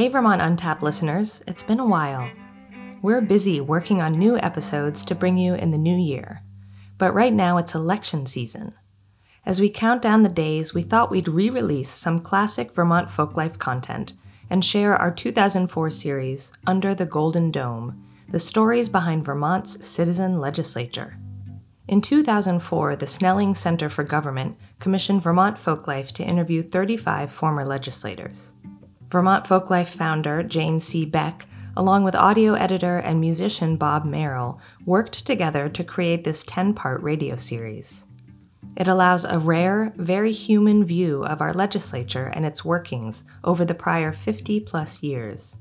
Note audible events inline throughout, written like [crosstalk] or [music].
Hey, Vermont Untapped listeners, it's been a while. We're busy working on new episodes to bring you in the new year. But right now it's election season. As we count down the days, we thought we'd re release some classic Vermont folklife content and share our 2004 series, Under the Golden Dome The Stories Behind Vermont's Citizen Legislature. In 2004, the Snelling Center for Government commissioned Vermont Folklife to interview 35 former legislators. Vermont Folklife founder Jane C. Beck, along with audio editor and musician Bob Merrill, worked together to create this 10 part radio series. It allows a rare, very human view of our legislature and its workings over the prior 50 plus years.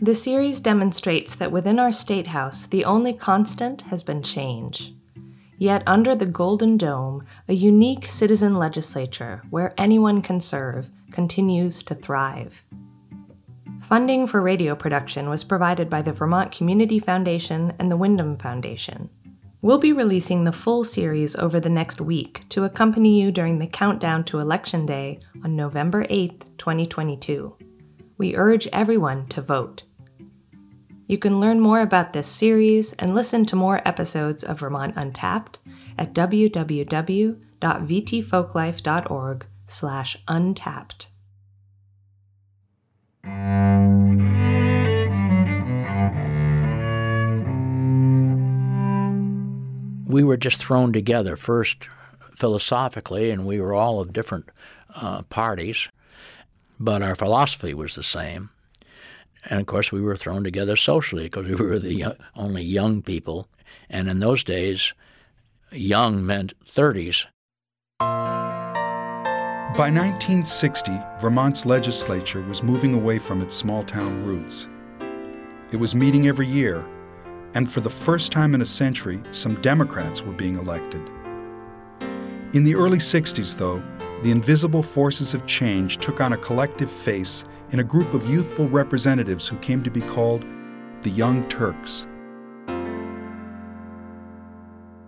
The series demonstrates that within our State House, the only constant has been change. Yet, under the Golden Dome, a unique citizen legislature where anyone can serve continues to thrive. Funding for radio production was provided by the Vermont Community Foundation and the Windham Foundation. We'll be releasing the full series over the next week to accompany you during the countdown to Election Day on November 8, 2022. We urge everyone to vote. You can learn more about this series and listen to more episodes of Vermont Untapped at www.vtfolklife.org slash untapped. We were just thrown together first philosophically, and we were all of different uh, parties, but our philosophy was the same. And of course, we were thrown together socially because we were the only young people. And in those days, young meant 30s. By 1960, Vermont's legislature was moving away from its small town roots. It was meeting every year, and for the first time in a century, some Democrats were being elected. In the early 60s, though, the invisible forces of change took on a collective face in a group of youthful representatives who came to be called the Young Turks.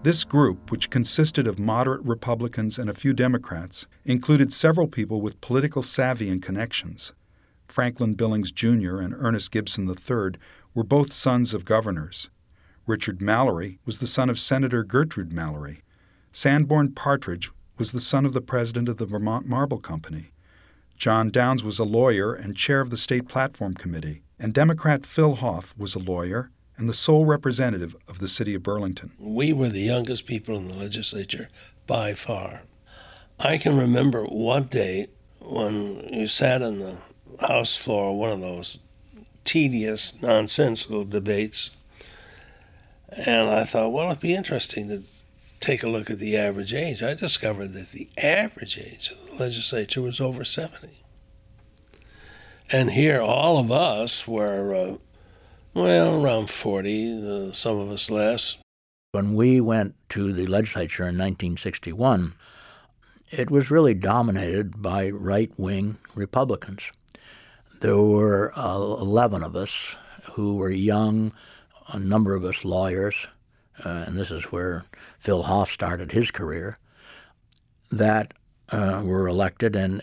This group, which consisted of moderate Republicans and a few Democrats, included several people with political savvy and connections. Franklin Billings Jr. and Ernest Gibson III were both sons of governors. Richard Mallory was the son of Senator Gertrude Mallory. Sanborn Partridge was the son of the president of the Vermont Marble Company. John Downs was a lawyer and chair of the State Platform Committee, and Democrat Phil Hoff was a lawyer and the sole representative of the city of Burlington. We were the youngest people in the legislature by far. I can remember one day when you sat on the House floor, one of those tedious, nonsensical debates, and I thought, well, it'd be interesting to take a look at the average age. I discovered that the average age of the legislature was over 70. And here, all of us were uh, well, around 40, uh, some of us less. When we went to the legislature in 1961, it was really dominated by right wing Republicans. There were uh, 11 of us who were young, a number of us lawyers, uh, and this is where Phil Hoff started his career, that uh, were elected, and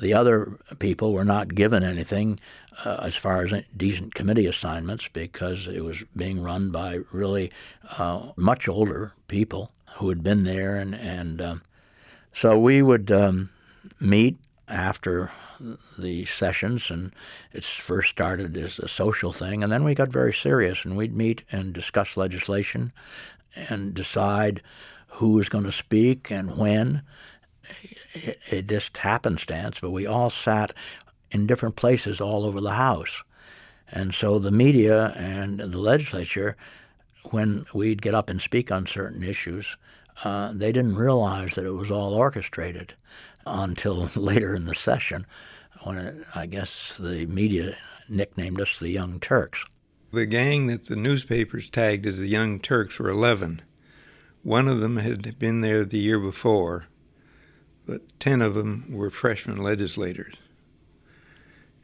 the other people were not given anything uh, as far as decent committee assignments because it was being run by really uh, much older people who had been there, and and um, so we would um, meet after the sessions, and it first started as a social thing, and then we got very serious, and we'd meet and discuss legislation, and decide who was going to speak and when. It, it just happenstance, but we all sat in different places all over the House. And so the media and the legislature, when we'd get up and speak on certain issues, uh, they didn't realize that it was all orchestrated until [laughs] later in the session, when it, I guess the media nicknamed us the Young Turks. The gang that the newspapers tagged as the Young Turks were 11. One of them had been there the year before, but 10 of them were freshman legislators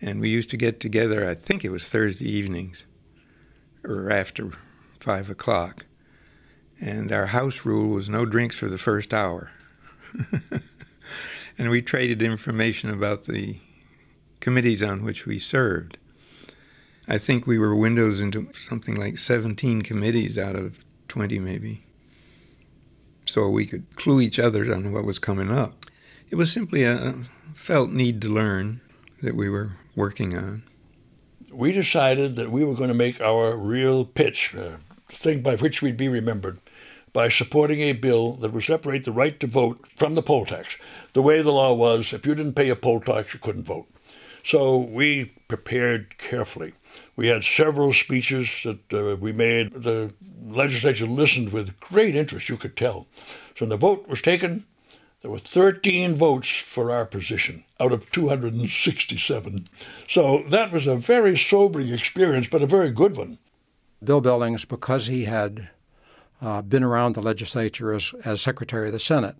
and we used to get together. I think it was Thursday evenings, or after five o'clock, and our house rule was no drinks for the first hour. [laughs] and we traded information about the committees on which we served. I think we were windows into something like 17 committees out of 20, maybe. So we could clue each other on what was coming up. It was simply a felt need to learn that we were working on. We decided that we were going to make our real pitch, uh, thing by which we'd be remembered, by supporting a bill that would separate the right to vote from the poll tax. The way the law was, if you didn't pay a poll tax, you couldn't vote. So we prepared carefully. We had several speeches that uh, we made. The legislature listened with great interest, you could tell. So when the vote was taken, there were 13 votes for our position out of 267. So that was a very sobering experience, but a very good one. Bill Billings, because he had uh, been around the legislature as, as Secretary of the Senate,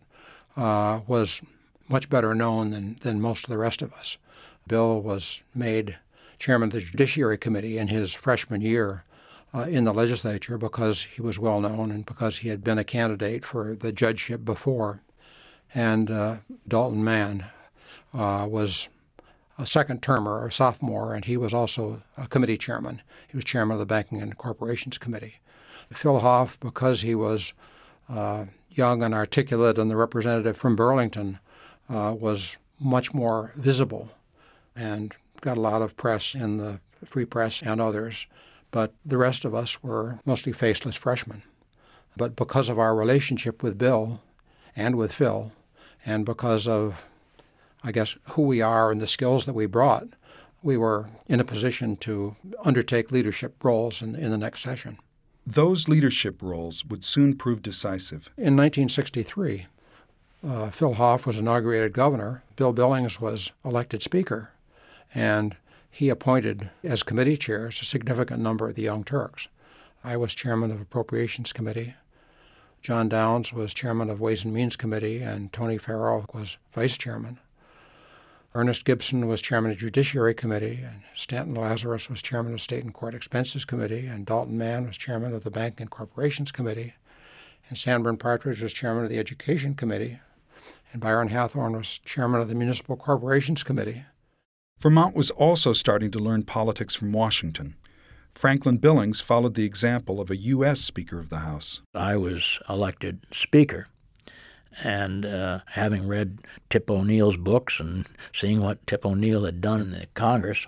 uh, was much better known than, than most of the rest of us. Bill was made chairman of the Judiciary Committee in his freshman year uh, in the legislature because he was well known and because he had been a candidate for the judgeship before. And uh, Dalton Mann uh, was a second termer, a sophomore, and he was also a committee chairman. He was chairman of the Banking and Corporations Committee. Phil Hoff, because he was uh, young and articulate and the representative from Burlington, uh, was much more visible and got a lot of press in the Free Press and others. But the rest of us were mostly faceless freshmen. But because of our relationship with Bill and with Phil, and because of, I guess, who we are and the skills that we brought, we were in a position to undertake leadership roles in, in the next session. Those leadership roles would soon prove decisive. In 1963, uh, Phil Hoff was inaugurated governor. Bill Billings was elected speaker, and he appointed as committee chairs a significant number of the Young Turks. I was chairman of Appropriations Committee. John Downs was chairman of Ways and Means Committee, and Tony Farrell was vice chairman. Ernest Gibson was chairman of the Judiciary Committee, and Stanton Lazarus was chairman of the State and Court Expenses Committee, and Dalton Mann was chairman of the Bank and Corporations Committee, and Sanborn Partridge was chairman of the Education Committee, and Byron Hathorne was chairman of the Municipal Corporations Committee. Vermont was also starting to learn politics from Washington. Franklin Billings followed the example of a U.S. Speaker of the House. I was elected Speaker. And uh, having read Tip O'Neill's books and seeing what Tip O'Neill had done in the Congress,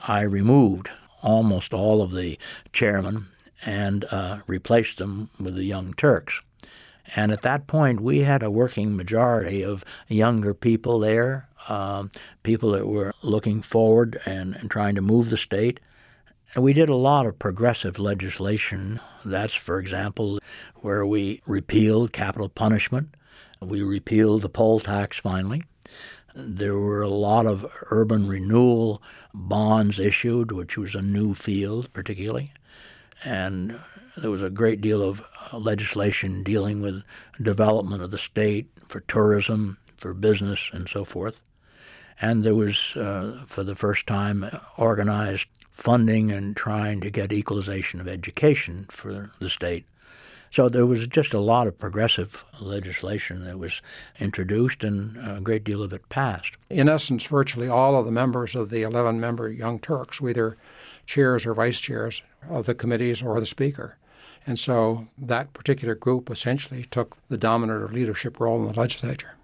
I removed almost all of the chairmen and uh, replaced them with the Young Turks. And at that point, we had a working majority of younger people there, um, people that were looking forward and, and trying to move the state. And we did a lot of progressive legislation. That's, for example, where we repealed capital punishment. We repealed the poll tax finally. There were a lot of urban renewal bonds issued, which was a new field, particularly. And there was a great deal of legislation dealing with development of the state for tourism, for business, and so forth. And there was, uh, for the first time, organized funding and trying to get equalization of education for the state. So there was just a lot of progressive legislation that was introduced, and a great deal of it passed. In essence, virtually all of the members of the 11 member Young Turks were either chairs or vice chairs of the committees or the speaker. And so that particular group essentially took the dominant or leadership role in the legislature.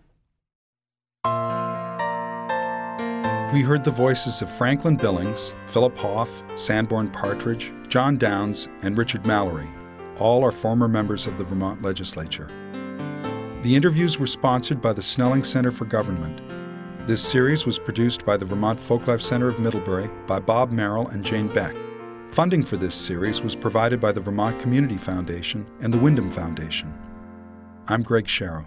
We heard the voices of Franklin Billings, Philip Hoff, Sanborn Partridge, John Downs, and Richard Mallory. All are former members of the Vermont legislature. The interviews were sponsored by the Snelling Center for Government. This series was produced by the Vermont Folklife Center of Middlebury by Bob Merrill and Jane Beck. Funding for this series was provided by the Vermont Community Foundation and the Windham Foundation. I'm Greg Sharrow.